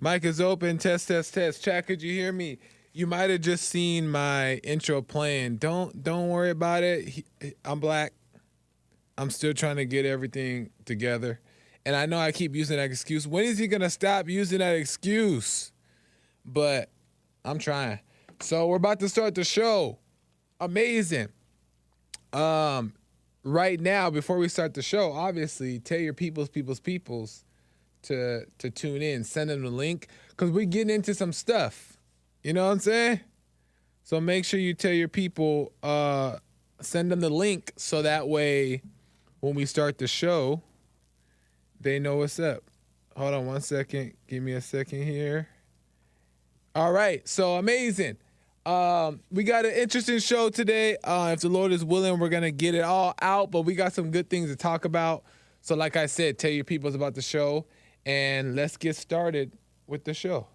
Mic is open. Test, test, test. Chat, could you hear me? You might have just seen my intro playing. Don't don't worry about it. I'm black. I'm still trying to get everything together. And I know I keep using that excuse. When is he gonna stop using that excuse? But I'm trying. So we're about to start the show. Amazing. Um, right now, before we start the show, obviously, tell your peoples, peoples, peoples to to tune in. Send them the link because we're getting into some stuff. You know what I'm saying? So make sure you tell your people, uh, send them the link so that way when we start the show, they know what's up. Hold on one second. Give me a second here. All right, so amazing. Um, we got an interesting show today. Uh, if the Lord is willing, we're gonna get it all out, but we got some good things to talk about. So, like I said, tell your people about the show, and let's get started with the show.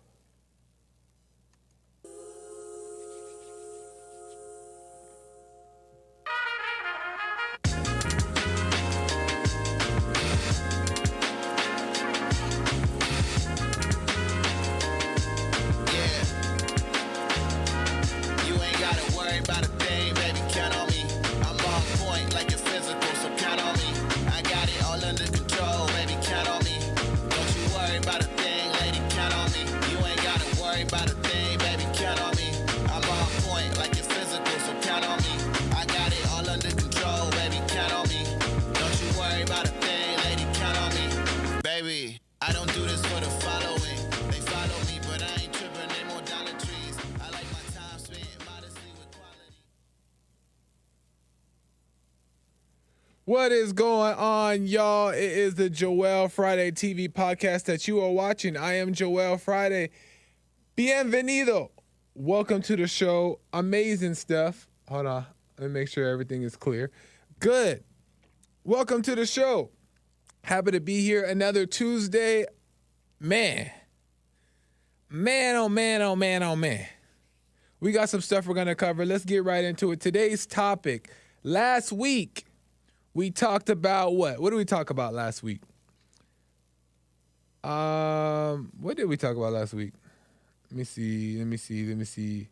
What is going on, y'all? It is the Joel Friday TV podcast that you are watching. I am Joel Friday. Bienvenido. Welcome to the show. Amazing stuff. Hold on. Let me make sure everything is clear. Good. Welcome to the show. Happy to be here another Tuesday. Man. Man, oh man, oh man, oh man. We got some stuff we're going to cover. Let's get right into it. Today's topic. Last week, we talked about what? What did we talk about last week? Um, what did we talk about last week? Let me see. Let me see. Let me see.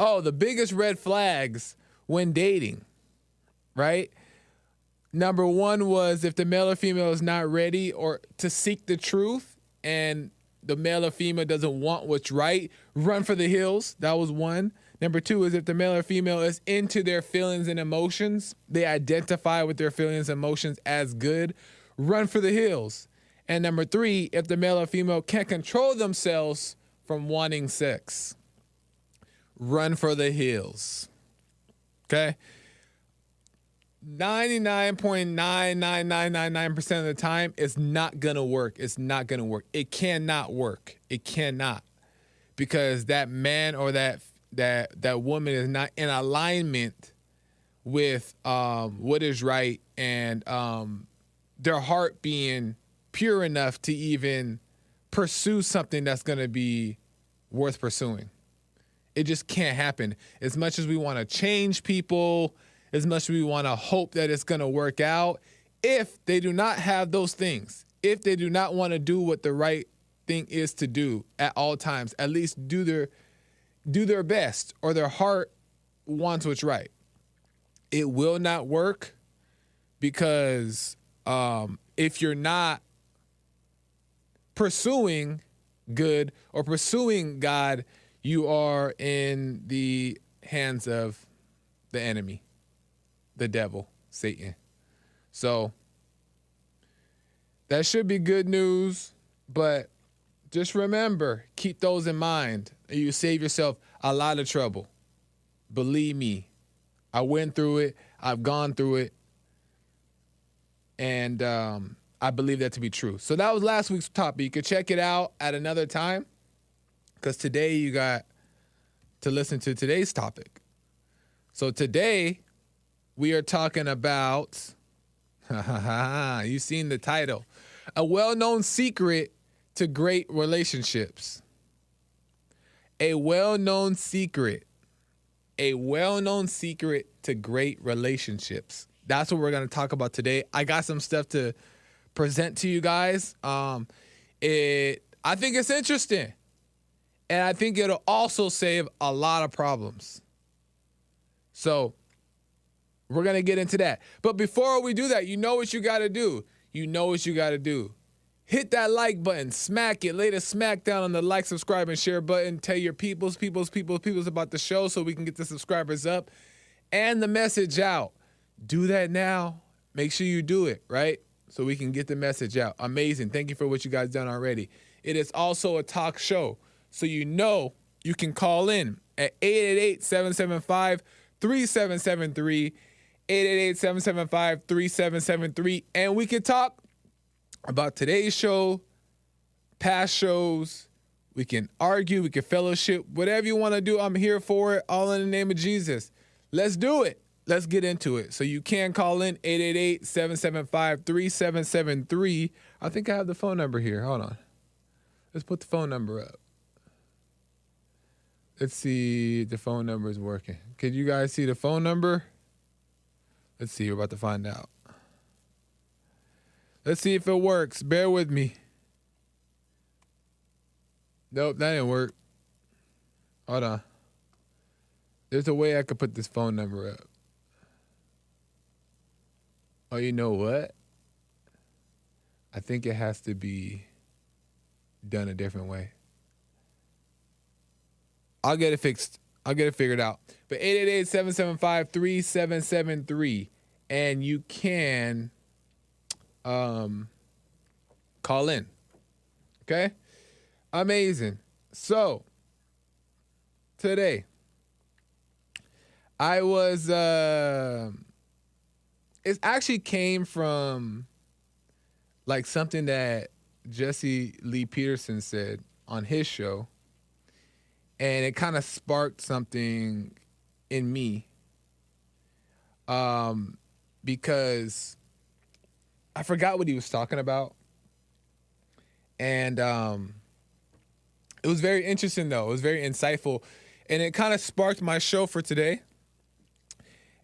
Oh, the biggest red flags when dating, right? Number one was if the male or female is not ready or to seek the truth and the male or female doesn't want what's right, run for the hills. That was one. Number two is if the male or female is into their feelings and emotions, they identify with their feelings and emotions as good, run for the hills. And number three, if the male or female can't control themselves from wanting sex, run for the hills. Okay? 99.99999% of the time it's not to work. It's not to work. It cannot work. It cannot. Because that man or that that that woman is not in alignment with um what is right and um their heart being pure enough to even pursue something that's going to be worth pursuing. It just can't happen. As much as we want to change people, as much as we want to hope that it's going to work out, if they do not have those things, if they do not want to do what the right thing is to do at all times, at least do their do their best or their heart wants what's right. It will not work because um, if you're not pursuing good or pursuing God, you are in the hands of the enemy, the devil, Satan. So that should be good news, but just remember, keep those in mind, and you save yourself a lot of trouble. Believe me, I went through it, I've gone through it, and um, I believe that to be true. So that was last week's topic. You could check it out at another time because today you got to listen to today's topic. So today we are talking about, You've seen the title, a well-known secret to great relationships. A well-known secret, a well-known secret to great relationships. That's what we're gonna talk about today. I got some stuff to present to you guys. Um, it I think it's interesting. And I think it'll also save a lot of problems. So we're going to get into that. But before we do that, you know what you got to do. You know what you got to do. Hit that like button, smack it, lay the smack down on the like, subscribe, and share button. Tell your peoples, peoples, peoples, peoples about the show so we can get the subscribers up and the message out. Do that now. Make sure you do it, right? So we can get the message out. Amazing. Thank you for what you guys done already. It is also a talk show. So you know you can call in at 888 775 3773. 888 775 3773. And we can talk about today's show, past shows. We can argue, we can fellowship, whatever you want to do. I'm here for it, all in the name of Jesus. Let's do it. Let's get into it. So you can call in 888 775 3773. I think I have the phone number here. Hold on. Let's put the phone number up. Let's see the phone number is working. Can you guys see the phone number? Let's see. We're about to find out. Let's see if it works. Bear with me. Nope, that didn't work. Hold on. There's a way I could put this phone number up. Oh, you know what? I think it has to be done a different way. I'll get it fixed. I'll get it figured out. But 888-775-3773 and you can um call in. Okay? Amazing. So, today I was uh it actually came from like something that Jesse Lee Peterson said on his show and it kind of sparked something in me um because I forgot what he was talking about. And um it was very interesting though. It was very insightful. And it kind of sparked my show for today.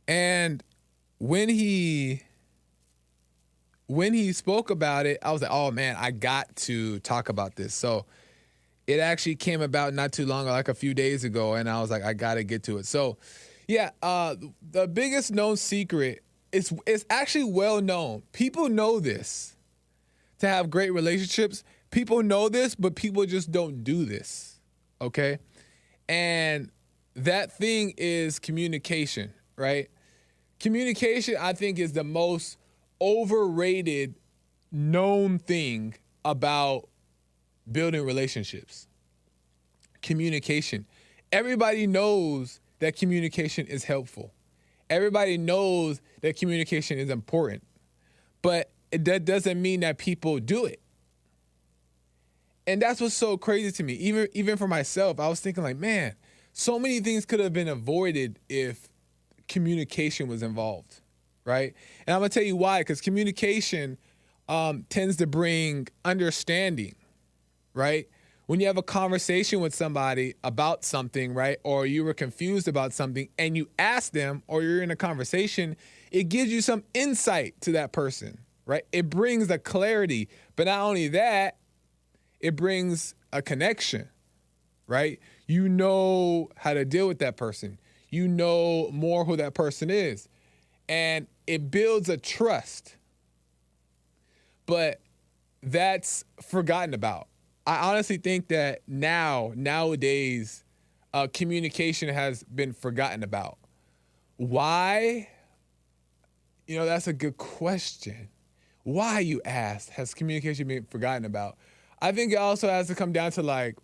And when he when he spoke about it I was like oh man I got to talk about this. So it actually came about not too long, like a few days ago, and I was like, I gotta get to it. So, yeah, uh, the biggest known secret is it's actually well known. People know this to have great relationships. People know this, but people just don't do this. Okay, and that thing is communication, right? Communication, I think, is the most overrated known thing about building relationships. Communication. Everybody knows that communication is helpful. Everybody knows that communication is important. But that doesn't mean that people do it. And that's what's so crazy to me. Even even for myself, I was thinking like, man, so many things could have been avoided if communication was involved, right? And I'm gonna tell you why, because communication um, tends to bring understanding right? When you have a conversation with somebody about something, right? Or you were confused about something and you ask them or you're in a conversation, it gives you some insight to that person, right? It brings a clarity. But not only that, it brings a connection, right? You know how to deal with that person. You know more who that person is. And it builds a trust. But that's forgotten about I honestly think that now, nowadays, uh, communication has been forgotten about. Why? You know, that's a good question. Why, you ask, has communication been forgotten about? I think it also has to come down to like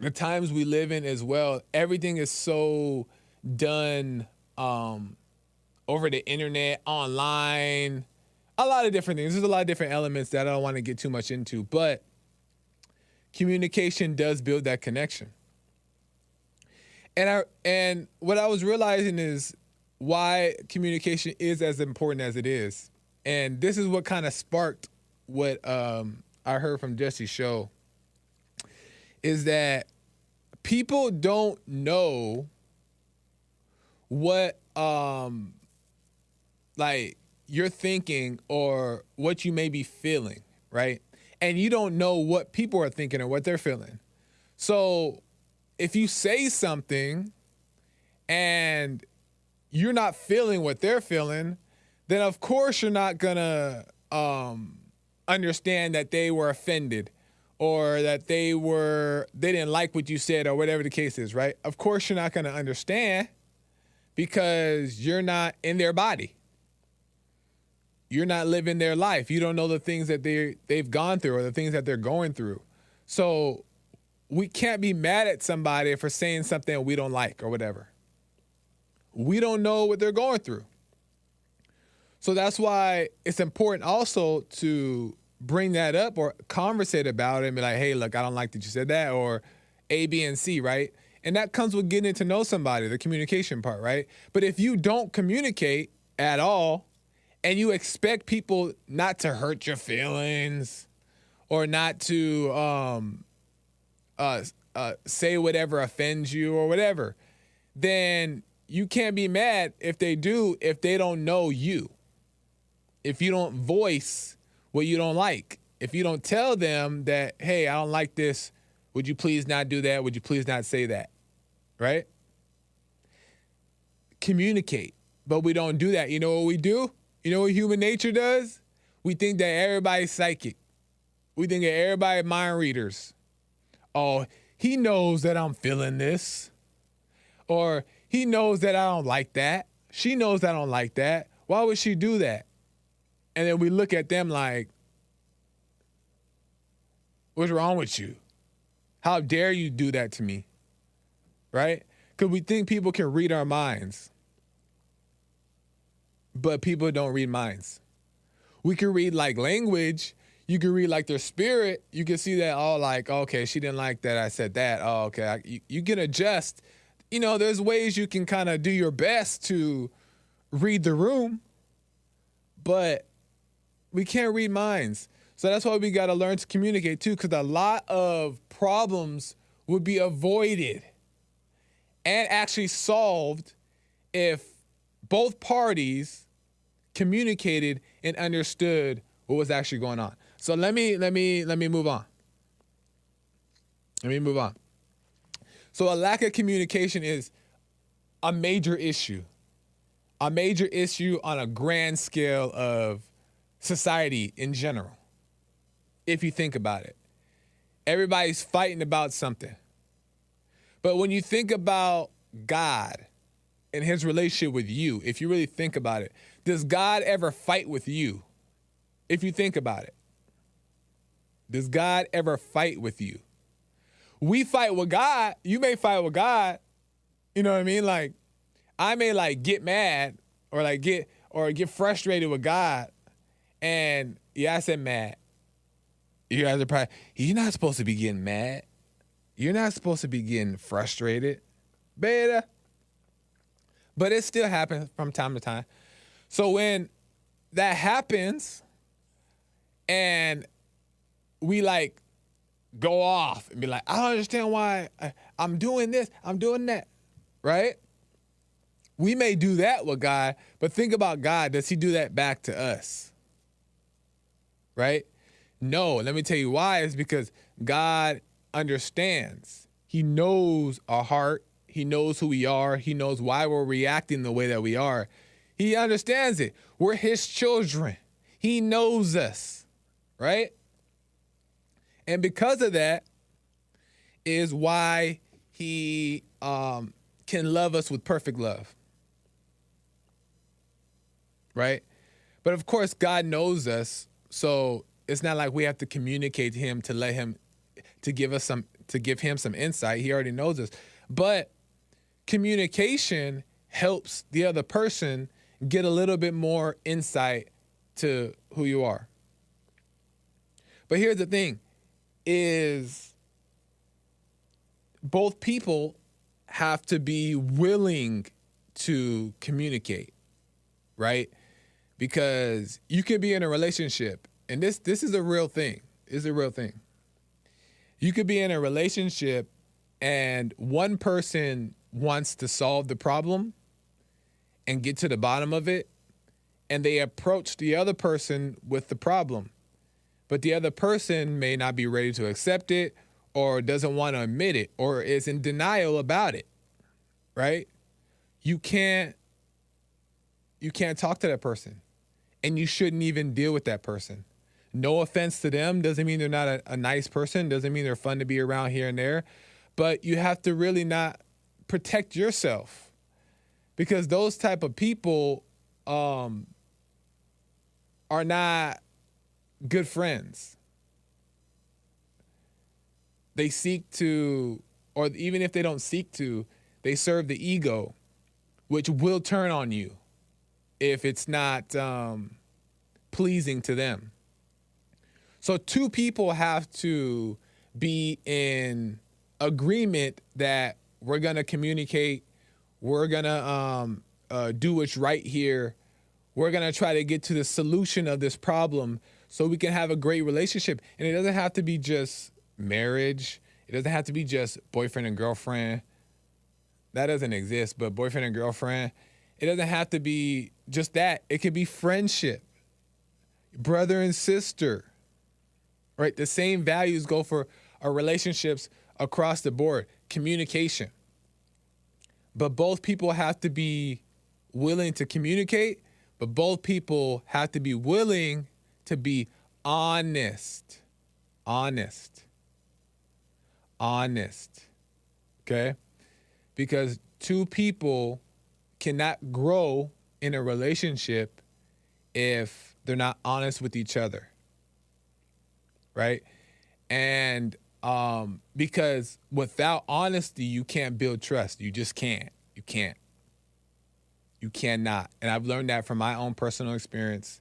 the times we live in as well. Everything is so done um, over the internet, online, a lot of different things. There's a lot of different elements that I don't want to get too much into, but communication does build that connection. And I and what I was realizing is why communication is as important as it is. And this is what kind of sparked what um, I heard from Jesse's show is that people don't know what um like you're thinking or what you may be feeling, right? And you don't know what people are thinking or what they're feeling. So if you say something and you're not feeling what they're feeling, then of course you're not gonna um, understand that they were offended or that they were they didn't like what you said or whatever the case is, right? Of course you're not gonna understand because you're not in their body. You're not living their life. You don't know the things that they they've gone through or the things that they're going through. So we can't be mad at somebody for saying something we don't like or whatever. We don't know what they're going through. So that's why it's important also to bring that up or conversate about it and be like, hey, look, I don't like that you said that, or A, B, and C, right? And that comes with getting to know somebody, the communication part, right? But if you don't communicate at all and you expect people not to hurt your feelings or not to um, uh, uh, say whatever offends you or whatever, then you can't be mad if they do if they don't know you. If you don't voice what you don't like, if you don't tell them that, hey, I don't like this, would you please not do that? Would you please not say that? Right? Communicate. But we don't do that. You know what we do? You know what human nature does? We think that everybody's psychic. We think that everybody mind readers oh, he knows that I'm feeling this. Or he knows that I don't like that. She knows I don't like that. Why would she do that? And then we look at them like, what's wrong with you? How dare you do that to me? Right? Because we think people can read our minds. But people don't read minds. We can read like language you can read like their spirit. You can see that, oh, like, okay, she didn't like that. I said that. Oh, okay. I, you, you can adjust. You know, there's ways you can kind of do your best to read the room, but we can't read minds. So that's why we got to learn to communicate too, because a lot of problems would be avoided and actually solved if both parties communicated and understood what was actually going on. So let me let me let me move on. Let me move on. So a lack of communication is a major issue. A major issue on a grand scale of society in general. If you think about it. Everybody's fighting about something. But when you think about God and his relationship with you, if you really think about it, does God ever fight with you? If you think about it. Does God ever fight with you? We fight with God. You may fight with God. You know what I mean? Like, I may like get mad or like get or get frustrated with God. And yeah, I said mad. You guys are probably you're not supposed to be getting mad. You're not supposed to be getting frustrated. Beta. But it still happens from time to time. So when that happens and we like go off and be like, I don't understand why I'm doing this, I'm doing that, right? We may do that with God, but think about God. Does he do that back to us? Right? No, let me tell you why. Is because God understands. He knows our heart. He knows who we are. He knows why we're reacting the way that we are. He understands it. We're his children. He knows us, right? And because of that is why he um, can love us with perfect love. Right? But of course, God knows us. So it's not like we have to communicate to him to let him to give us some to give him some insight. He already knows us. But communication helps the other person get a little bit more insight to who you are. But here's the thing is both people have to be willing to communicate, right? Because you can be in a relationship, and this this is a real thing. Is a real thing. You could be in a relationship and one person wants to solve the problem and get to the bottom of it, and they approach the other person with the problem but the other person may not be ready to accept it or doesn't want to admit it or is in denial about it. Right? You can't you can't talk to that person and you shouldn't even deal with that person. No offense to them doesn't mean they're not a, a nice person, doesn't mean they're fun to be around here and there, but you have to really not protect yourself because those type of people um, are not good friends. They seek to, or even if they don't seek to, they serve the ego, which will turn on you if it's not um, pleasing to them. So, two people have to be in agreement that we're going to communicate, we're going to um, uh, do what's right here, we're going to try to get to the solution of this problem so we can have a great relationship. And it doesn't have to be just marriage, it doesn't have to be just boyfriend and girlfriend. That doesn't exist, but boyfriend and girlfriend, it doesn't have to be just that. It could be friendship, brother and sister, right? The same values go for our relationships across the board, communication. But both people have to be willing to communicate, but both people have to be willing to be honest. Honest. Honest. Okay? Because two people cannot grow in a relationship if they're not honest with each other. Right? And um, because without honesty, you can't build trust. You just can't. You can't. You cannot. And I've learned that from my own personal experience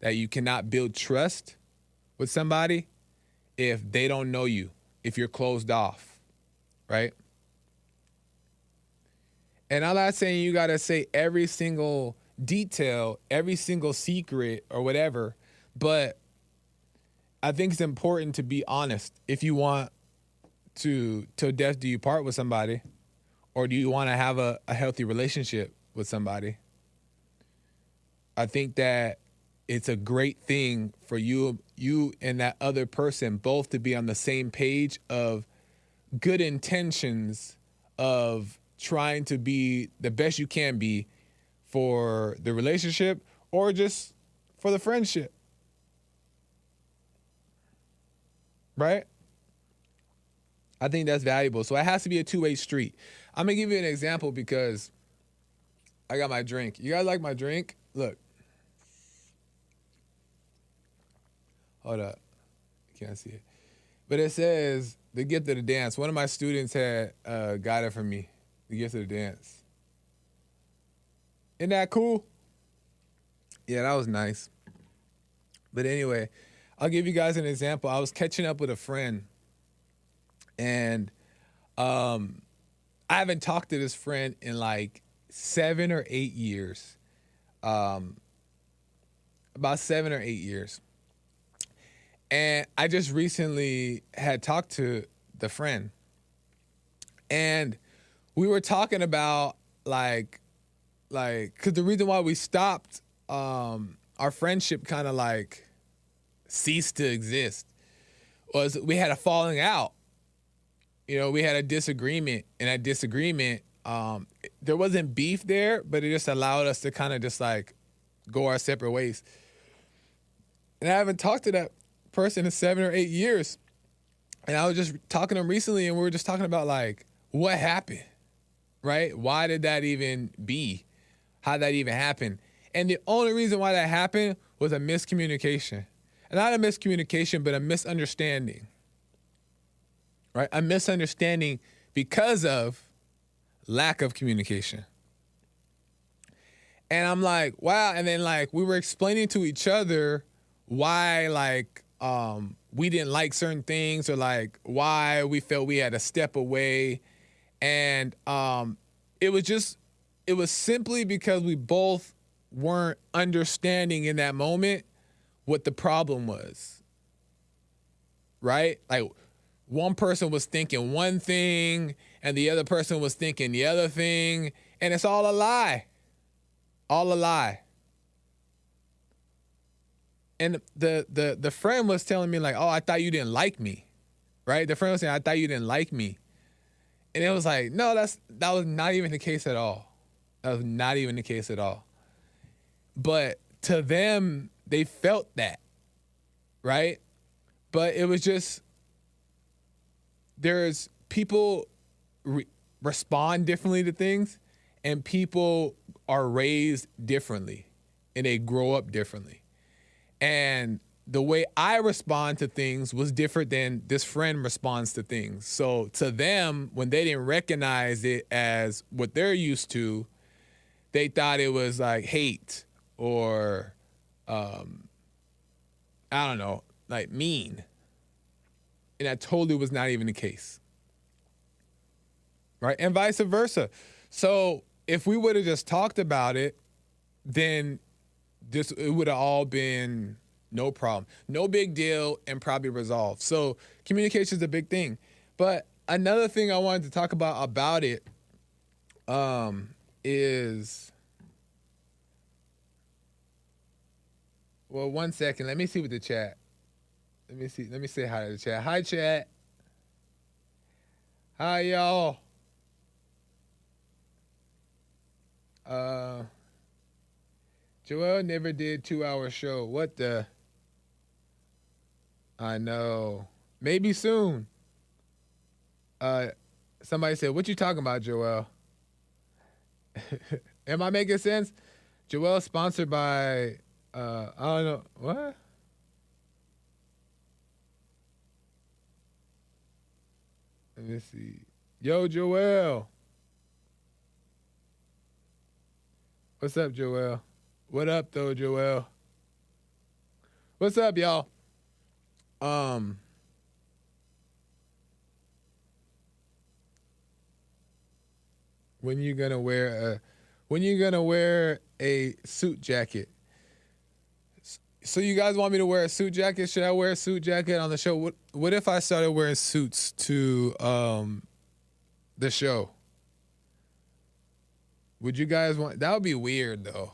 that you cannot build trust with somebody if they don't know you, if you're closed off, right? And I'm not saying you got to say every single detail, every single secret or whatever, but I think it's important to be honest if you want to till death do you part with somebody or do you want to have a, a healthy relationship with somebody. I think that it's a great thing for you you and that other person both to be on the same page of good intentions of trying to be the best you can be for the relationship or just for the friendship. Right? I think that's valuable. So it has to be a two-way street. I'm to give you an example because I got my drink. You guys like my drink? Look. Hold up. Can't see it. But it says the gift of the dance. One of my students had uh, got it for me. The gift of the dance. Isn't that cool? Yeah, that was nice. But anyway, I'll give you guys an example. I was catching up with a friend, and um, I haven't talked to this friend in like seven or eight years. Um, about seven or eight years. And I just recently had talked to the friend. And we were talking about like like cuz the reason why we stopped um our friendship kind of like ceased to exist was we had a falling out. You know, we had a disagreement and that disagreement um there wasn't beef there, but it just allowed us to kind of just like go our separate ways. And I haven't talked to that person in seven or eight years. And I was just talking to him recently, and we were just talking about like what happened, right? Why did that even be? How that even happen? And the only reason why that happened was a miscommunication. Not a miscommunication, but a misunderstanding. Right? A misunderstanding because of lack of communication. And I'm like, wow. And then like we were explaining to each other why like um we didn't like certain things or like why we felt we had to step away. And um it was just it was simply because we both weren't understanding in that moment what the problem was. Right? Like one person was thinking one thing and the other person was thinking the other thing and it's all a lie. All a lie. and the the the friend was telling me like, "Oh, I thought you didn't like me," right? The friend was saying, "I thought you didn't like me," and it was like, no, that's that was not even the case at all. That was not even the case at all. But to them, they felt that, right? But it was just there's people re- respond differently to things, and people are raised differently, and they grow up differently. And the way I respond to things was different than this friend responds to things. So to them, when they didn't recognize it as what they're used to, they thought it was like hate or um, I don't know, like mean. And that totally was not even the case. Right? And vice versa. So if we would have just talked about it, then this it would have all been no problem. No big deal and probably resolved. So communication is a big thing. But another thing I wanted to talk about about it um, is well, one second. Let me see what the chat. Let me see. Let me say hi to the chat. Hi, chat. Hi, y'all. Uh, Joel never did two hour show. What the? I know. Maybe soon. Uh, somebody said, "What you talking about, Joel?" Am I making sense? Joel sponsored by uh, I don't know what. Let me see. Yo, Joel. What's up, Joel? What up, though, Joel? What's up, y'all? Um. When you gonna wear a when you gonna wear a suit jacket? So you guys want me to wear a suit jacket? Should I wear a suit jacket on the show? What what if I started wearing suits to um the show? Would you guys want that would be weird though.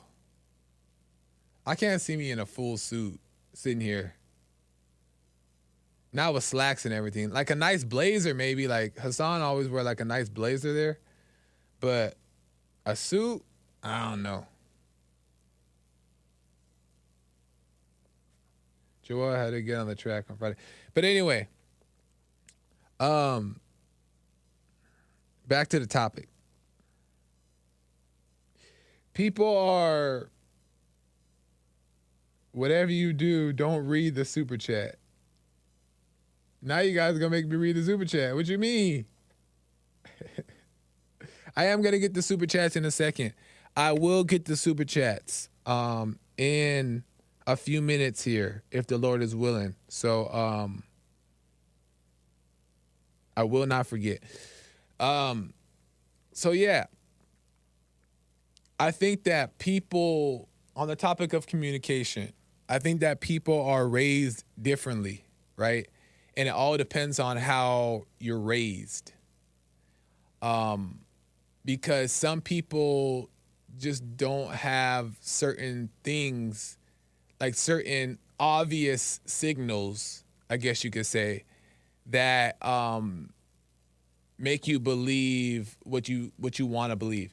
I can't see me in a full suit sitting here. Now with slacks and everything. Like a nice blazer, maybe. Like Hassan always wear like a nice blazer there. But a suit, I don't know. Joel had to get on the track on Friday. But anyway, um back to the topic. People are whatever you do, don't read the super chat. Now you guys are gonna make me read the super chat. What you mean? I am gonna get the super chats in a second. I will get the super chats um, in a few minutes here, if the Lord is willing. So um, I will not forget. Um, so yeah, I think that people on the topic of communication, I think that people are raised differently, right? And it all depends on how you're raised. Um, because some people just don't have certain things, like certain obvious signals, I guess you could say, that um, make you believe what you what you want to believe.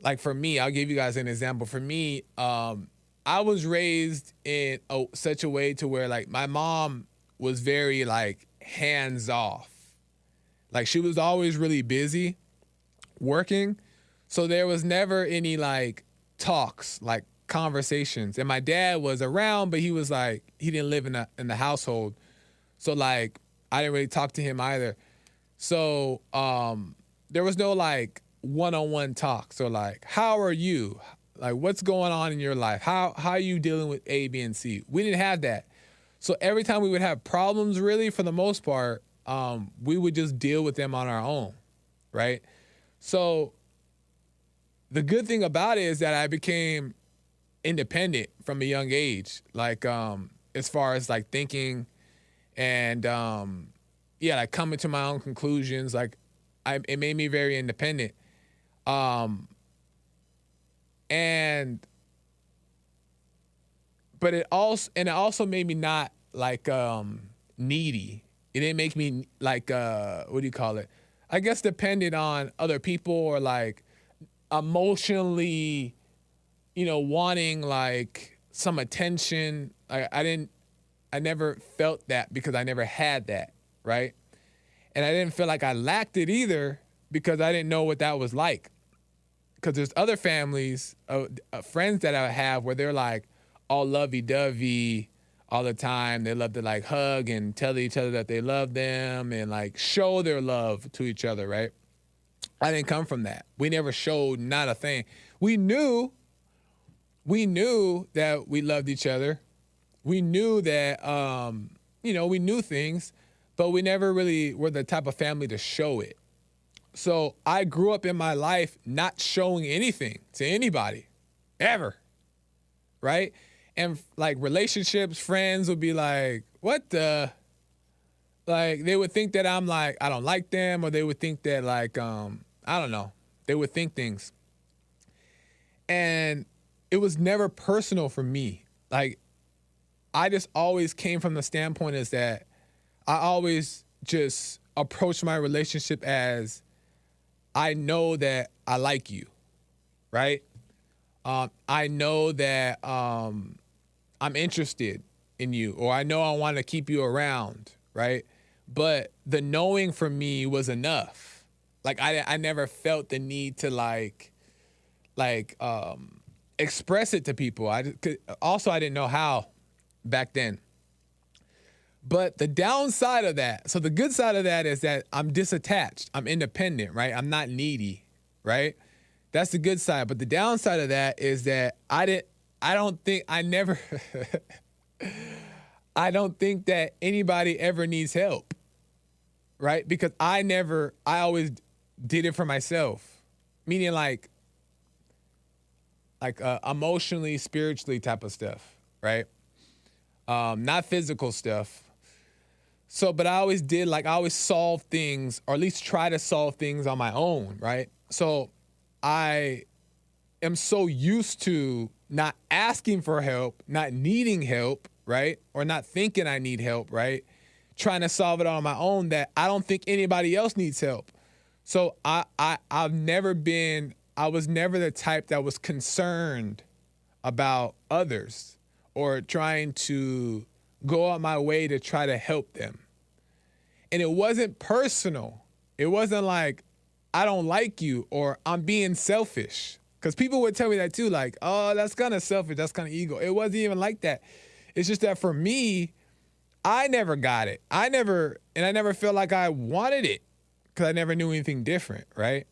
Like for me, I'll give you guys an example. For me, um, I was raised in a, such a way to where like my mom was very like hands off. Like she was always really busy working. So there was never any like talks, like conversations. And my dad was around, but he was like he didn't live in the in the household. So like I didn't really talk to him either. So um there was no like one-on-one talk. So like how are you? Like what's going on in your life? How how are you dealing with A, B, and C? We didn't have that. So every time we would have problems, really, for the most part, um, we would just deal with them on our own, right? So the good thing about it is that I became independent from a young age, like um, as far as like thinking and um, yeah, like coming to my own conclusions. Like I, it made me very independent. Um, and but it also and it also made me not like um needy. It didn't make me like uh what do you call it? I guess dependent on other people or like emotionally, you know, wanting like some attention. I, I didn't I never felt that because I never had that, right? And I didn't feel like I lacked it either because I didn't know what that was like. Because there's other families, uh, uh, friends that I have where they're like all lovey dovey all the time. They love to like hug and tell each other that they love them and like show their love to each other, right? I didn't come from that. We never showed not a thing. We knew, we knew that we loved each other. We knew that, um, you know, we knew things, but we never really were the type of family to show it. So I grew up in my life not showing anything to anybody, ever. Right? And like relationships, friends would be like, what the? Like they would think that I'm like, I don't like them, or they would think that like, um, I don't know. They would think things. And it was never personal for me. Like I just always came from the standpoint is that I always just approach my relationship as I know that I like you, right? Um, I know that um, I'm interested in you, or I know I want to keep you around, right? But the knowing for me was enough. Like I, I never felt the need to like, like um, express it to people. I also I didn't know how back then. But the downside of that, so the good side of that is that I'm disattached. I'm independent, right? I'm not needy, right? That's the good side. But the downside of that is that I didn't I don't think I never I don't think that anybody ever needs help. Right? Because I never I always did it for myself. Meaning like like uh, emotionally, spiritually type of stuff, right? Um, not physical stuff. So, but I always did like I always solve things, or at least try to solve things on my own, right? So, I am so used to not asking for help, not needing help, right? Or not thinking I need help, right? Trying to solve it on my own that I don't think anybody else needs help. So I I I've never been I was never the type that was concerned about others or trying to go out my way to try to help them. And it wasn't personal. It wasn't like, I don't like you or I'm being selfish. Because people would tell me that too, like, oh, that's kind of selfish, that's kind of ego. It wasn't even like that. It's just that for me, I never got it. I never, and I never felt like I wanted it because I never knew anything different, right?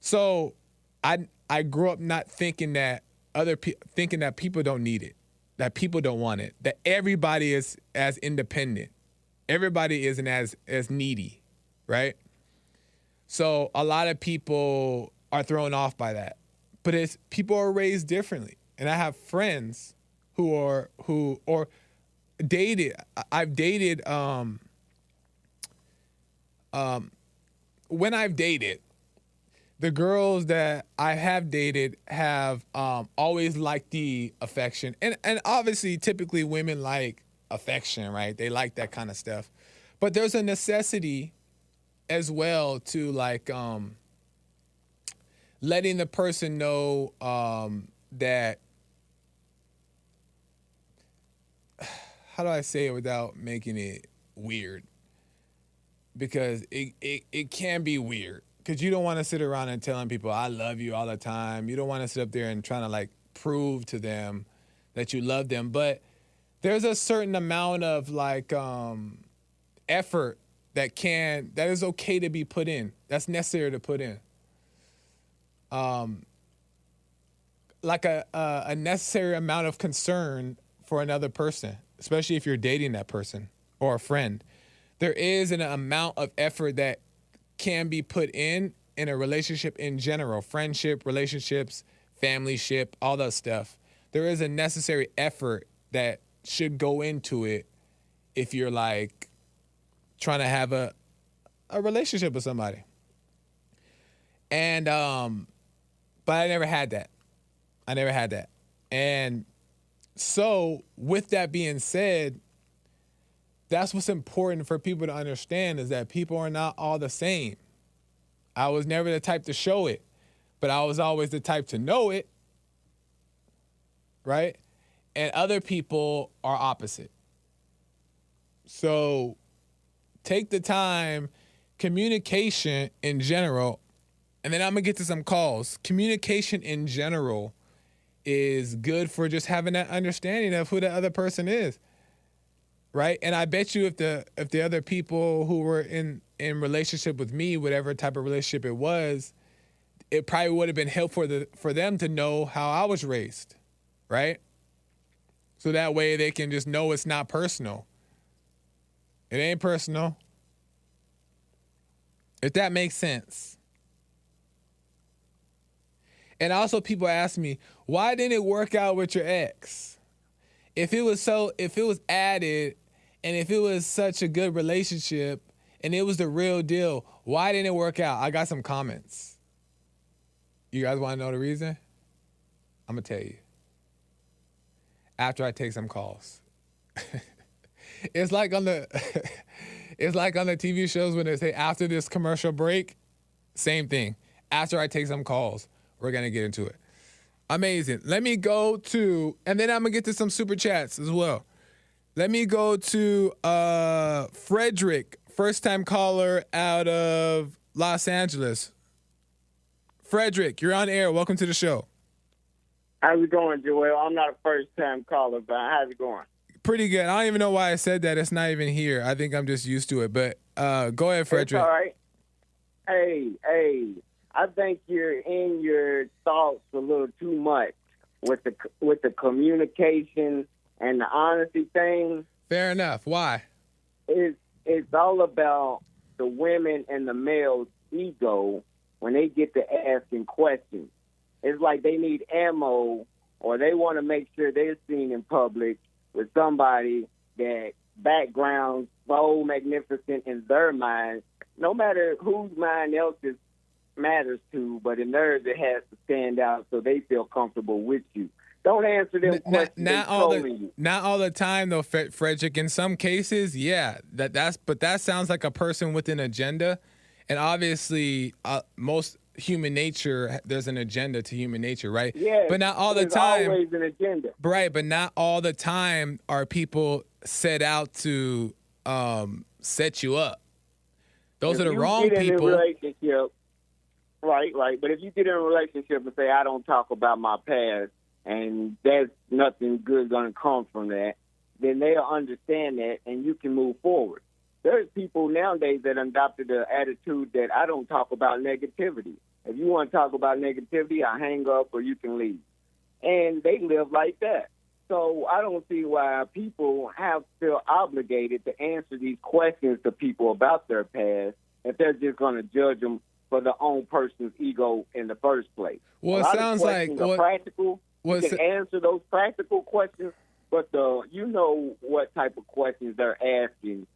So I I grew up not thinking that other people thinking that people don't need it that people don't want it, that everybody is as independent, everybody isn't as as needy, right? So a lot of people are thrown off by that, but it's people are raised differently, and I have friends who are who or dated. I've dated um um when I've dated the girls that I have dated have um, always liked the affection, and and obviously, typically women like affection, right? They like that kind of stuff, but there's a necessity as well to like um, letting the person know um, that. How do I say it without making it weird? Because it, it, it can be weird because you don't want to sit around and telling people I love you all the time. You don't want to sit up there and trying to like prove to them that you love them. But there's a certain amount of like um, effort that can that is okay to be put in. That's necessary to put in. Um, like a, a a necessary amount of concern for another person, especially if you're dating that person or a friend. There is an amount of effort that can be put in in a relationship in general, friendship, relationships, family ship, all that stuff. There is a necessary effort that should go into it if you're like trying to have a a relationship with somebody. And um but I never had that. I never had that. And so, with that being said, that's what's important for people to understand is that people are not all the same. I was never the type to show it, but I was always the type to know it. Right? And other people are opposite. So take the time, communication in general, and then I'm gonna get to some calls. Communication in general is good for just having that understanding of who the other person is right? And i bet you if the if the other people who were in in relationship with me whatever type of relationship it was it probably would have been helpful for, the, for them to know how i was raised right? So that way they can just know it's not personal. It ain't personal. If that makes sense. And also people ask me why didn't it work out with your ex? If it was so if it was added and if it was such a good relationship and it was the real deal why didn't it work out? I got some comments. You guys want to know the reason? I'm gonna tell you. After i take some calls. It's like on the it's like on the tv shows when they say after this commercial break same thing. After i take some calls we're gonna get into it. Amazing. Let me go to, and then I'm gonna get to some super chats as well. Let me go to uh, Frederick, first time caller out of Los Angeles. Frederick, you're on air. Welcome to the show. How's it going, Joel? I'm not a first time caller, but how's it going? Pretty good. I don't even know why I said that. It's not even here. I think I'm just used to it. But uh, go ahead, Frederick. It's all right. Hey, hey, I think you're in your thoughts a little too much with the with the communication and the honesty thing. Fair enough. Why? It's it's all about the women and the males' ego when they get to asking questions. It's like they need ammo or they want to make sure they're seen in public with somebody that background so magnificent in their mind, no matter whose mind else is matters to, but in theirs it has to stand out so they feel comfortable with you. Don't answer them N- questions. Not, not all the you. not all the time though, Frederick. In some cases, yeah, that that's but that sounds like a person with an agenda, and obviously, uh, most human nature there's an agenda to human nature, right? Yeah, But not all the time, Always an agenda. right? But not all the time are people set out to um, set you up. Those If are the wrong people. Relationship, right, right. But if you get in a relationship and say, "I don't talk about my past," and there's nothing good going to come from that, then they'll understand that, and you can move forward. There's people nowadays that adopted the attitude that I don't talk about negativity. If you want to talk about negativity, I hang up or you can leave. And they live like that. So I don't see why people have to feel obligated to answer these questions to people about their past if they're just going to judge them for their own person's ego in the first place. Well, it sounds like what- practical. What you can answer those practical questions, but the you know what type of questions they're asking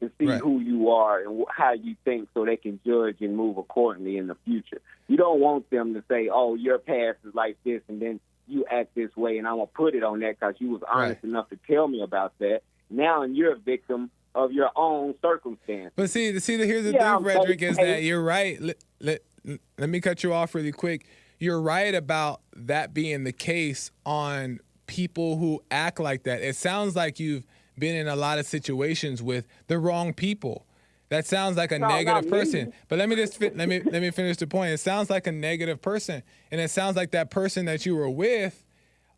to see Right. who you are and how you think, so they can judge and move accordingly in the future. You don't want them to say, "Oh, your past is like this," and then you act this way, and I'm gonna put it on that because you was honest Right. enough to tell me about that. Now, and you're a victim of your own circumstance. But see, see, here's the Yeah, thing, Frederick, is that you're right. Let, let, let me cut you off really quick. You're right about that being the case on people who act like that. It sounds like you've been in a lot of situations with the wrong people. That sounds like a No, negative person. But let me just fit, let me let me finish the point. It sounds like a negative person, and it sounds like that person that you were with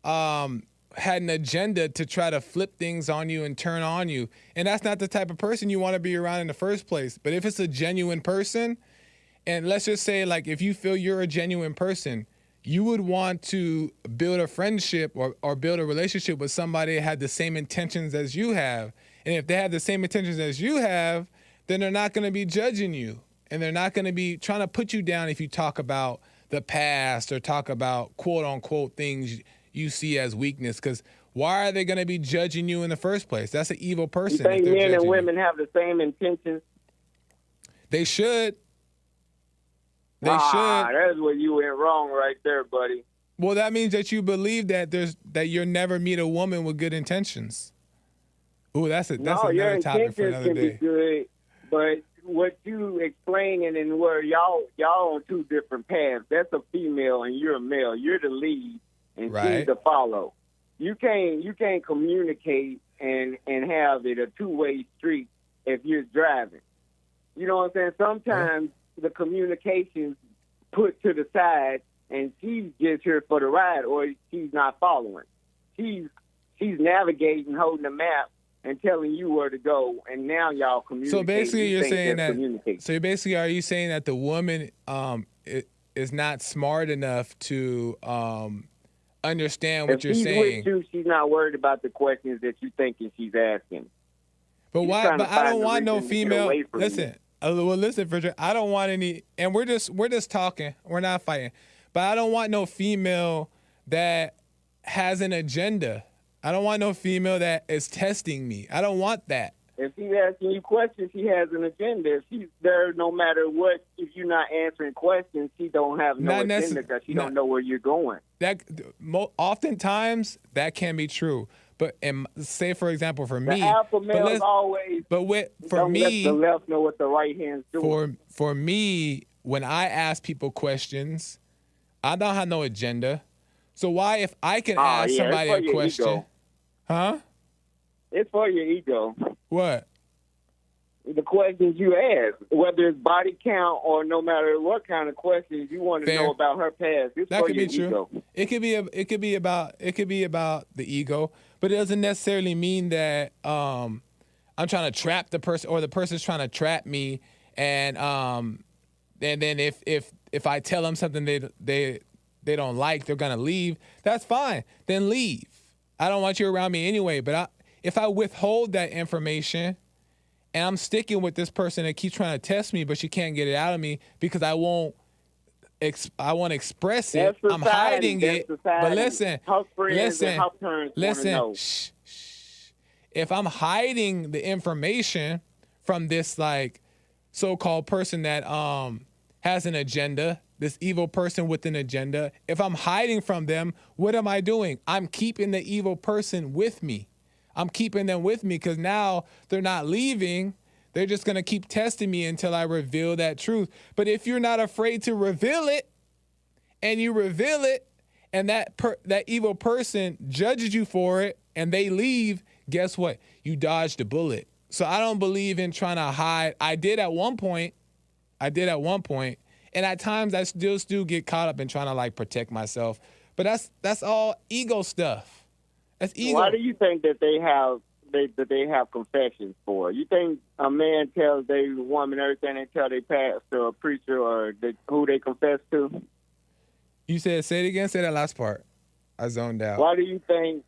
um, had an agenda to try to flip things on you and turn on you. And that's not the type of person you want to be around in the first place. But if it's a genuine person, and let's just say, like, if you feel you're a genuine person, you would want to build a friendship or, or build a relationship with somebody that had the same intentions as you have. And if they have the same intentions as you have, then they're not going to be judging you. And they're not going to be trying to put you down if you talk about the past or talk about quote unquote things you see as weakness. Because why are they going to be judging you in the first place? That's an evil person. if think men and judging you. women have the same intentions? They should. They ah, should. that's where you went wrong right there, buddy. Well, that means that you believe that there's that you'll never meet a woman with good intentions. Ooh, that's a that's no, your another topic for another can be day. good, but what you explaining and where y'all y'all on two different paths. That's a female and you're a male. You're the lead and Right. she's the follow. You can't you can't communicate and and have it a two way street if you're driving. You know what I'm saying? Sometimes the communication's put to the side and she's just here for the ride or she's not following. She's she's navigating, holding the map and telling you where to go and now y'all communicate. So basically, You you're saying that. So basically, are you saying that the woman um is not smart enough to um understand what if you're she's saying? with you, she's not worried about the questions that you thinking she's asking. But She's why? But I don't want no reason to get female. Listen, well, listen, Frederick. I don't want any, and we're just we're just talking. We're not fighting. But I don't want no female that has an agenda. I don't want no female that is testing me. I don't want that. If she's asking you questions, she has an agenda. If she's there, no matter what, if you're not answering questions, she don't have no Not agenda because she not- don't know where you're going. That mo- oftentimes that can be true. But in, say for example, for The me, alpha but males let's- always but with for me, the left know what the right hand's doing. for for me, when I ask people questions, I don't have no agenda. So why, if I can Ah, ask yeah, somebody a question, ego. huh? it's for your ego. What? The questions you ask, whether it's body count or no matter what kind of questions you want to Fair. know about her past, it's That for could your be true. It could be a, it could be about it could be about the ego, but it doesn't necessarily mean that um, I'm trying to trap the person or the person's trying to trap me. And um, and then if if if I tell them something they they they don't like, they're gonna leave. That's fine. Then leave. I don't want you around me anyway. But I, if I withhold that information and I'm sticking with this person that keeps trying to test me, but she can't get it out of me because I won't. Ex- I want to express it. I'm hiding it. society. But listen, listen, and her parents wanna listen. Shh, shh. If I'm hiding the information from this like so-called person that um has an agenda, this evil person with an agenda, if I'm hiding from them, what am I doing? I'm keeping the evil person with me. I'm keeping them with me because now they're not leaving. They're just going to keep testing me until I reveal that truth. But if you're not afraid to reveal it and you reveal it and that per- that evil person judges you for it and they leave, guess what? You dodged a bullet. So I don't believe in trying to hide. I did at one point. I did at one point, and at times I still still get caught up in trying to like protect myself. But that's that's all ego stuff. That's ego. Why do you think that they have they that they have confessions for? You think a man tells their woman everything they tell their pastor or preacher or the, who they confess to? you said say it again. Say that last part. I zoned out. Why do you think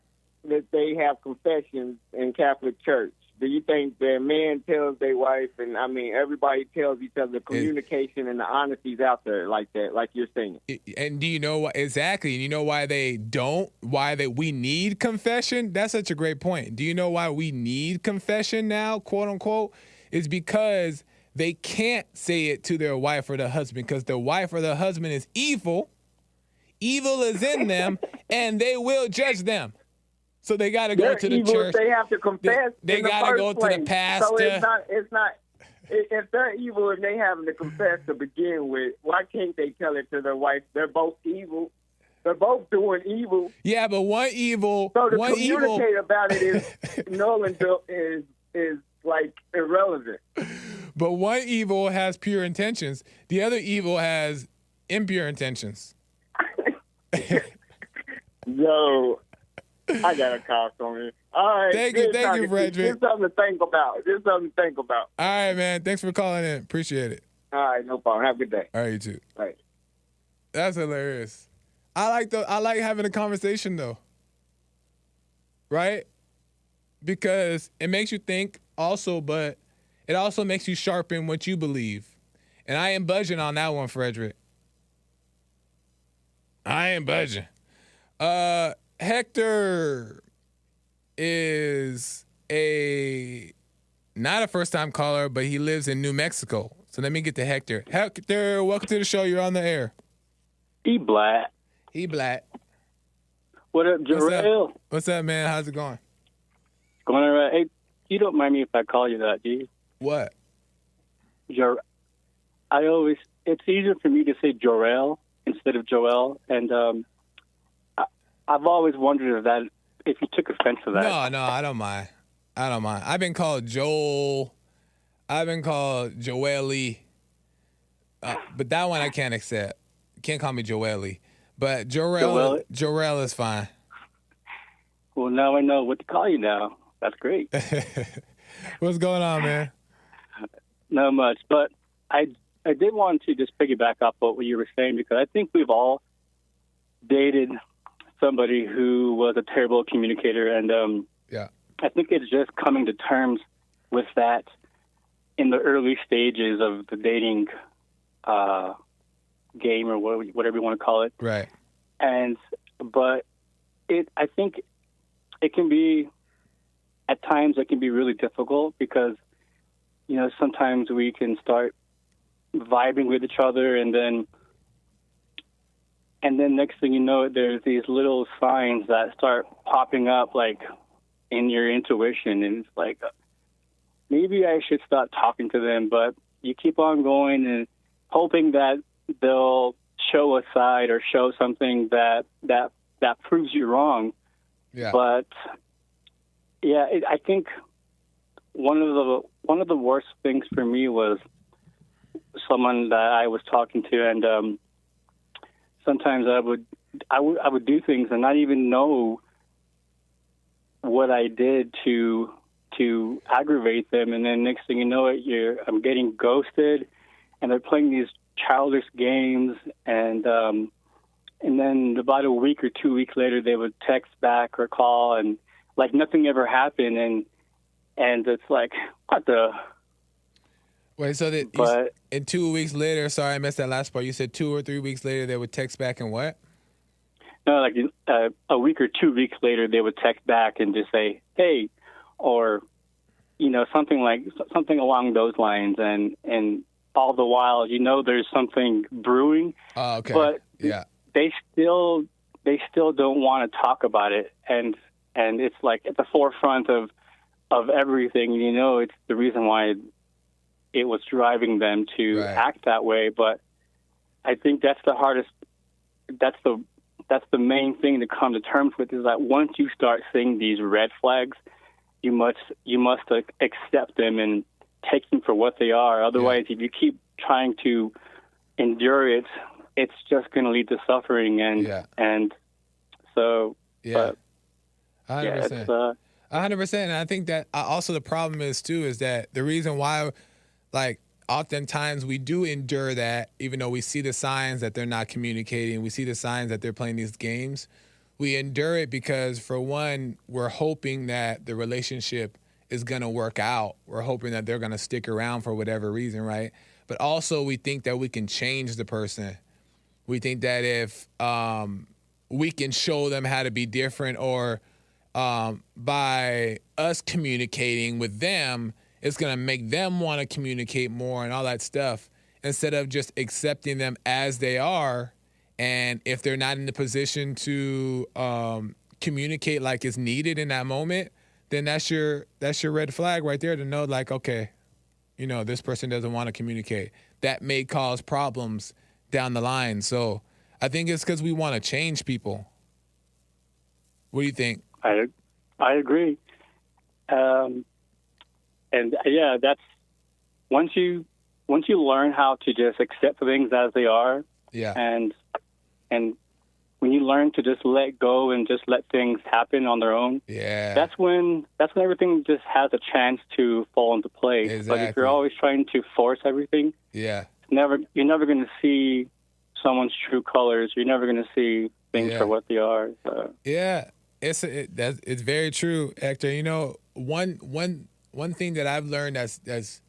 that they have confessions in Catholic Church? Do you think that man tells their wife, and I mean everybody tells each other, communication and the honesty's out there like that, like you're saying? And do you know what exactly? And you know why they don't? Why that we need confession? That's such a great point. Do you know why we need confession now, quote unquote? Is because they can't say it to their wife or the husband because the wife or the husband is evil. Evil is in them, and they will judge them. So they got to go to the church. They have to confess. they in the gotta first go to the place. So pastor. it's not. It's not. If they're evil and they having to confess to begin with, why can't they tell it to their wife? They're both evil. They're both doing evil. Yeah, but one evil, So to one communicate evil, about it is and is is like irrelevant. but one evil has pure intentions. The other evil has impure intentions. Yo, I got a call from you. All right. Thank you, thank you, Frederick. Just something to think about. Just something to think about. All right, man. Thanks for calling in. Appreciate it. All right, no problem. Have a good day. All right, you too. All right. That's hilarious. I like the I like having a conversation though. Right? Because it makes you think also, but it also makes you sharpen what you believe. And I ain't budging on that one, Frederick. I ain't budging. Uh Hector is a not a first time caller, but he lives in New Mexico. So let me get to Hector. Hector, welcome to the show. You're on the air. He black. He black. What up, What's up? Jorel? What's up, man? How's it going? Going all right? Hey, you don't mind me if I call you that, do you? What? Jor- I always, it's easier for me to say Jorel instead of Joel. And um, I've always wondered if that, if you took offense to that. No, no, I don't mind. I don't mind. I've been called Joel. I've been called Joely. Uh, but that one I can't accept. You can't call me Joely. But Jorel, Joel? Jorel is fine. Well, now I know what to call you now. That's great. What's going on, man? Not much, but I I did want to just piggyback off what you were saying because I think we've all dated somebody who was a terrible communicator, and um, Yeah. I think it's just coming to terms with that in the early stages of the dating uh, game or whatever you want to call it Right. and but it I think it can be at times it can be really difficult because you know sometimes we can start vibing with each other and then and then next thing you know there's these little signs that start popping up like in your intuition and it's like maybe I should stop talking to them but you keep on going and hoping that they'll show a side or show something that that that proves you wrong. Yeah. But yeah, it, I think one of the one of the worst things for me was someone that I was talking to, and um, sometimes I would I would I would do things and not even know what I did to to aggravate them, and then next thing you know, it you're I'm getting ghosted, and they're playing these childish games, and um, and then about a week or two weeks later, they would text back or call, and like nothing ever happened, and and it's like what the Wait, so that but and two weeks later, sorry, I missed that last part. You said two or three weeks later they would text back and what? no, like uh, a week or two weeks later, they would text back and just say, "Hey," or you know something like something along those lines, and and all the while, you know, there's something brewing, Oh, okay. But- yeah. they still they still don't want to talk about it, and and it's like at the forefront of of everything. You know, it's the reason why it was driving them to Right. act that way. But I think that's the hardest. That's the that's the main thing to come to terms with is that once you start seeing these red flags, you must you must accept them and take them for what they are. Otherwise, if you keep trying to endure it, it's just going to lead to suffering and Yeah. and so Yeah. but, yeah, it's uh, A hundred percent. And I think that also the problem is too is that the reason why, like, oftentimes we do endure that, even though we see the signs that they're not communicating, we see the signs that they're playing these games. We endure it because, for one, we're hoping that the relationship is gonna work out. We're hoping that they're gonna stick around for whatever reason, right? But also, we think that we can change the person. We think that if um, we can show them how to be different or um, by us communicating with them, it's going to make them want to communicate more and all that stuff instead of just accepting them as they are. And if they're not in the position to um, communicate like it's needed in that moment, then that's your that's your red flag right there to know like okay, you know this person doesn't want to communicate. That may cause problems down the line. So I think it's because we want to change people. What do you think? I I agree. Um, and uh, yeah, that's once you once you learn how to just accept things as they are, Yeah. and and when you learn to just let go and just let things happen on their own, Yeah. that's when that's when everything just has a chance to fall into place. Exactly. But if you're always trying to force everything, yeah. never you're never going to see someone's true colors. You're never going to see things Yeah. for what they are. So. Yeah. It's it, that's it's very true, Hector. You know, one one one thing that I've learned that's that's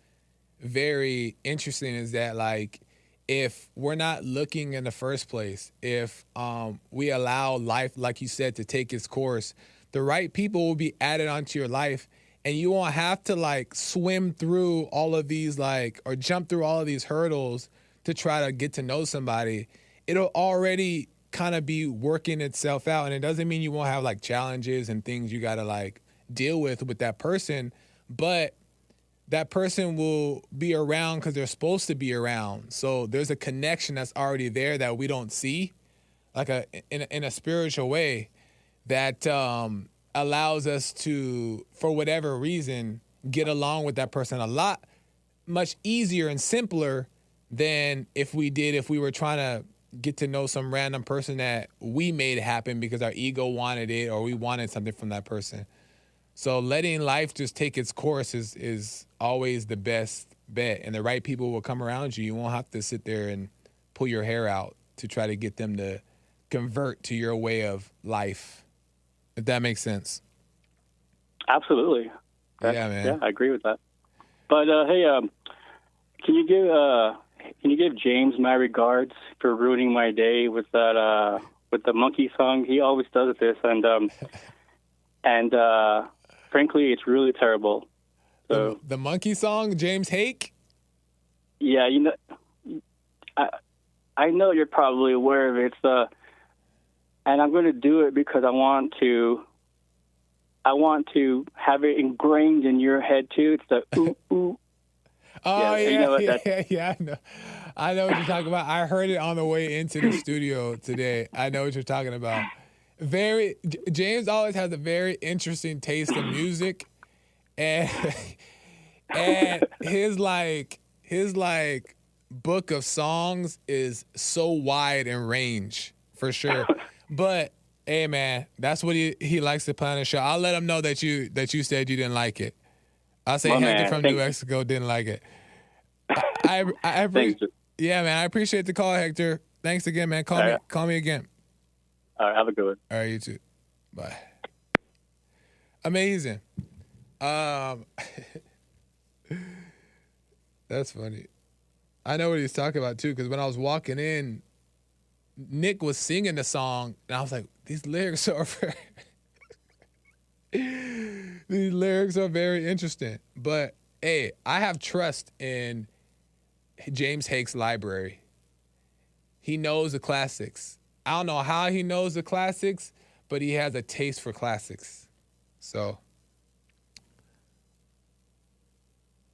very interesting is that like if we're not looking in the first place, if um, we allow life, like you said, to take its course, the right people will be added onto your life, and you won't have to like swim through all of these like or jump through all of these hurdles to try to get to know somebody. It'll already kind of be working itself out. And it doesn't mean you won't have like challenges and things you got to like deal with with that person, but that person will be around because they're supposed to be around. So there's a connection that's already there that we don't see, like a in a, in a spiritual way, that um, allows us to, for whatever reason, get along with that person a lot much easier and simpler than if we did if we were trying to get to know some random person that we made happen because our ego wanted it or we wanted something from that person. So letting life just take its course is is always the best bet, and the right people will come around you. You won't have to sit there and pull your hair out to try to get them to convert to your way of life. If that makes sense. Absolutely. That- Yeah, man. Yeah, I agree with that. But uh, hey, um, can you give uh, can you give James my regards for ruining my day with that uh, with the monkey song? He always does this, and um, and uh, frankly, it's really terrible. So The monkey song, James Hake. yeah, you know, I I know you're probably aware of it. It's uh, and I'm going to do it because I want to. I want to have it ingrained in your head too. It's the ooh ooh. Oh Yeah, yeah, you know what, yeah, yeah, I know. I know what you're talking about. I heard it on the way into the studio today. I know what you're talking about. Very James always has a very interesting taste in music, and and his like his like book of songs is so wide in range for sure. But hey, man, that's what he he likes to play on the show. I'll let him know that you that you said you didn't like it. I'll say My Hector man, from New. Mexico didn't like it. I I, I yeah, man. I appreciate the call, Hector. Thanks again, man. Call All me right. call me again. All right, have a good one. All right, you too. Bye. Amazing. Um, that's funny. I know what he's talking about too, because when I was walking in, Nick was singing the song, and I was like, "These lyrics are very, these lyrics are very interesting." But hey, I have trust in James Hake's library. He knows the classics. I don't know how he knows the classics, but he has a taste for classics. So,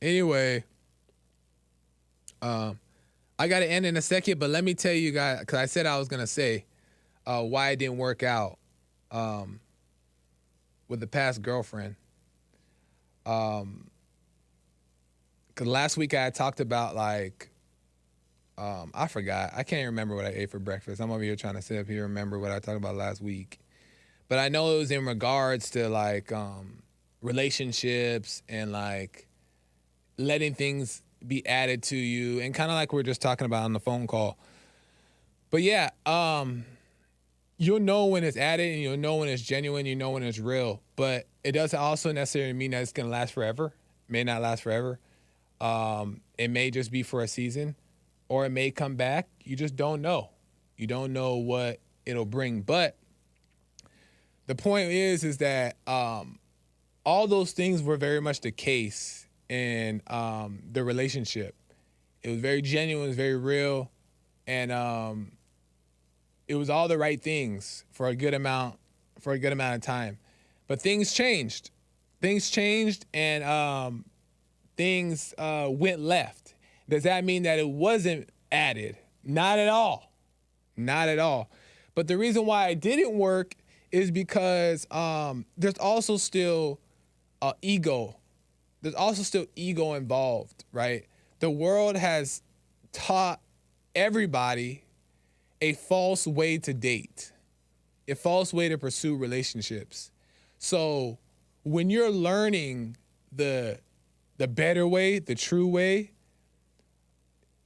anyway, um, I got to end in a second, but let me tell you guys, because I said I was going to say uh, why it didn't work out um, with the past girlfriend. Um, because last week I talked about like um, I forgot. I can't remember what I ate for breakfast. I'm over here trying to sit up here remember what I talked about last week. But I know it was in regards to like um, relationships and like letting things be added to you and kind of like we are just talking about on the phone call. But yeah, um, you'll know when it's added and you'll know when it's genuine, you know when it's real. But it doesn't also necessarily mean that it's gonna last forever. It may not last forever. Um, it may just be for a season or it may come back. You just don't know. You don't know what it'll bring. But the point is, is that um, all those things were very much the case in um, the relationship. It was very genuine, it was very real, and um, it was all the right things for a good amount for a good amount of time. But things changed. Things changed, and um, things uh, went left. Does that mean that it wasn't added? Not at all. Not at all. But the reason why it didn't work is because um, there's also still uh, ego. There's also still ego involved, right? The world has taught everybody a false way to date, a false way to pursue relationships. So when you're learning the the better way, the true way,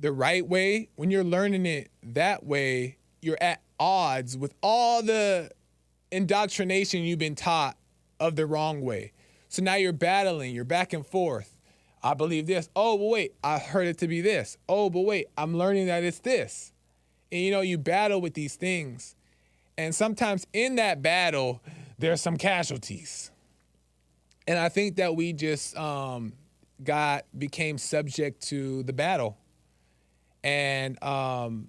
the right way, when you're learning it that way, you're at odds with all the indoctrination you've been taught of the wrong way. So now you're battling, you're back and forth. I believe this. Oh, but wait, I heard it to be this. Oh, but wait, I'm learning that it's this. And you know, you battle with these things. And sometimes in that battle, there's some casualties. And I think that we just um, got became subject to the battle. And um,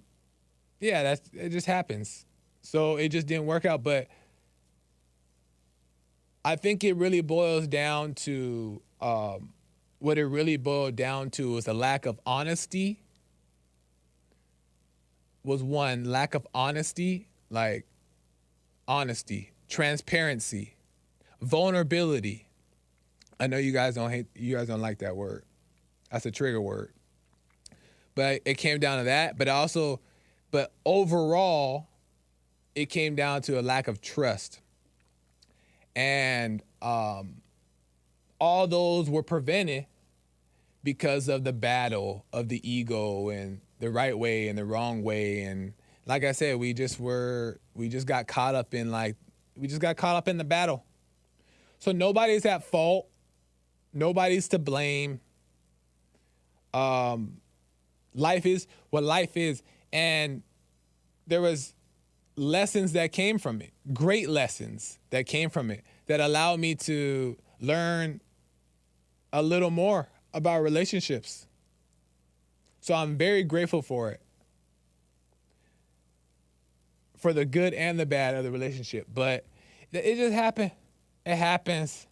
yeah, that's it just happens. So it just didn't work out. But I think it really boils down to um, what it really boiled down to was a lack of honesty. Was one lack of honesty, like honesty, transparency, vulnerability. I know you guys don't hate, you guys don't like that word. That's a trigger word. But it came down to that. But also, but overall, it came down to a lack of trust. And um, all those were prevented because of the battle of the ego and the right way and the wrong way. And like I said, we just were, we just got caught up in like, we just got caught up in the battle. So nobody's at fault. Nobody's to blame. Um, life is what life is, and there was lessons that came from it, great lessons that came from it that allowed me to learn a little more about relationships. So I'm very grateful for it. For the good and the bad of the relationship. But it just happened. It happens.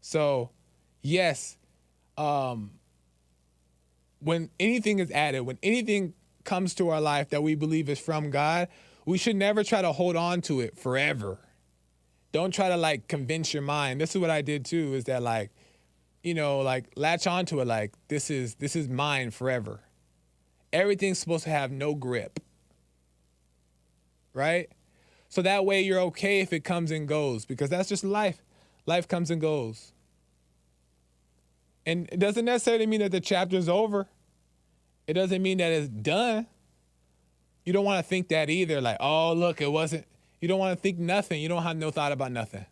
So, yes, um, when anything is added, when anything comes to our life that we believe is from God, we should never try to hold on to it forever. Don't try to like convince your mind. This is what I did too, is that like, you know, like latch onto it like this is this is mine forever. Everything's supposed to have no grip. Right? So that way you're okay if it comes and goes because that's just life. Life comes and goes. And it doesn't necessarily mean that the chapter's over. It doesn't mean that it's done. You don't want to think that either. Like, oh, look, it wasn't. You don't want to think nothing. You don't have no thought about nothing.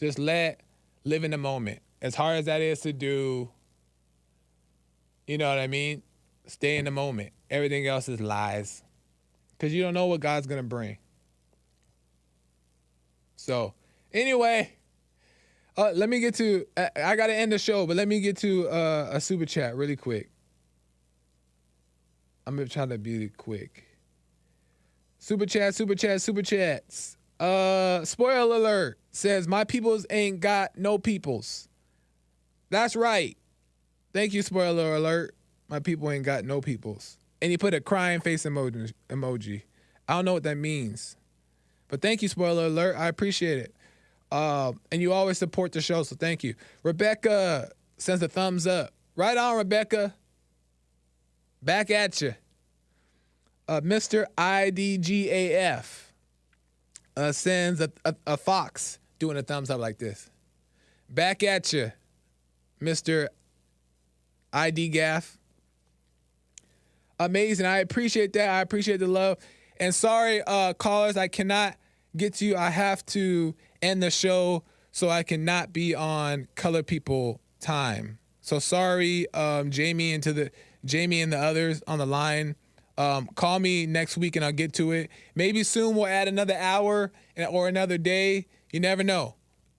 Just let live in the moment. As hard as that is to do, you know what I mean? Stay in the moment. Everything else is lies. Because you don't know what God's going to bring. So, anyway, uh, let me get to. I, I got to end the show, but let me get to uh, a super chat really quick. I'm gonna try to be quick. Super chat, super chat, super chats. Uh, spoiler alert says my peoples ain't got no peoples. That's right. Thank you, spoiler alert. My people ain't got no peoples. And he put a crying face emoji. Emoji. I don't know what that means, but thank you, spoiler alert. I appreciate it. Um, and you always support the show, so thank you. Rebecca sends a thumbs up. Right on, Rebecca. Back at you. Uh, Mr. IDGAF uh, sends a, a, a fox doing a thumbs up like this. Back at you, Mr. IDGAF. Amazing. I appreciate that. I appreciate the love. And sorry, uh, callers, I cannot get to you. I have to end the show so I cannot be on color people time. So sorry, um, Jamie and to the Jamie and the others on the line. Um, call me next week and I'll get to it. Maybe soon we'll add another hour or another day. You never know.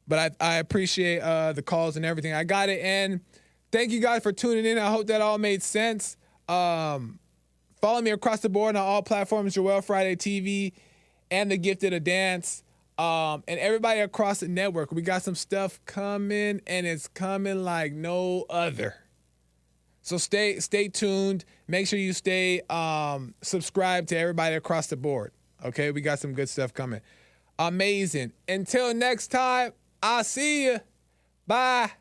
But I, I appreciate uh, the calls and everything. I got it. And thank you guys for tuning in. I hope that all made sense. Um, follow me across the board on all platforms Joel Friday TV and The Gifted of Dance. Um, and everybody across the network. We got some stuff coming and it's coming like no other. So stay stay tuned. Make sure you stay um, subscribed to everybody across the board. Okay, we got some good stuff coming. Amazing. Until next time, I'll see you. Bye.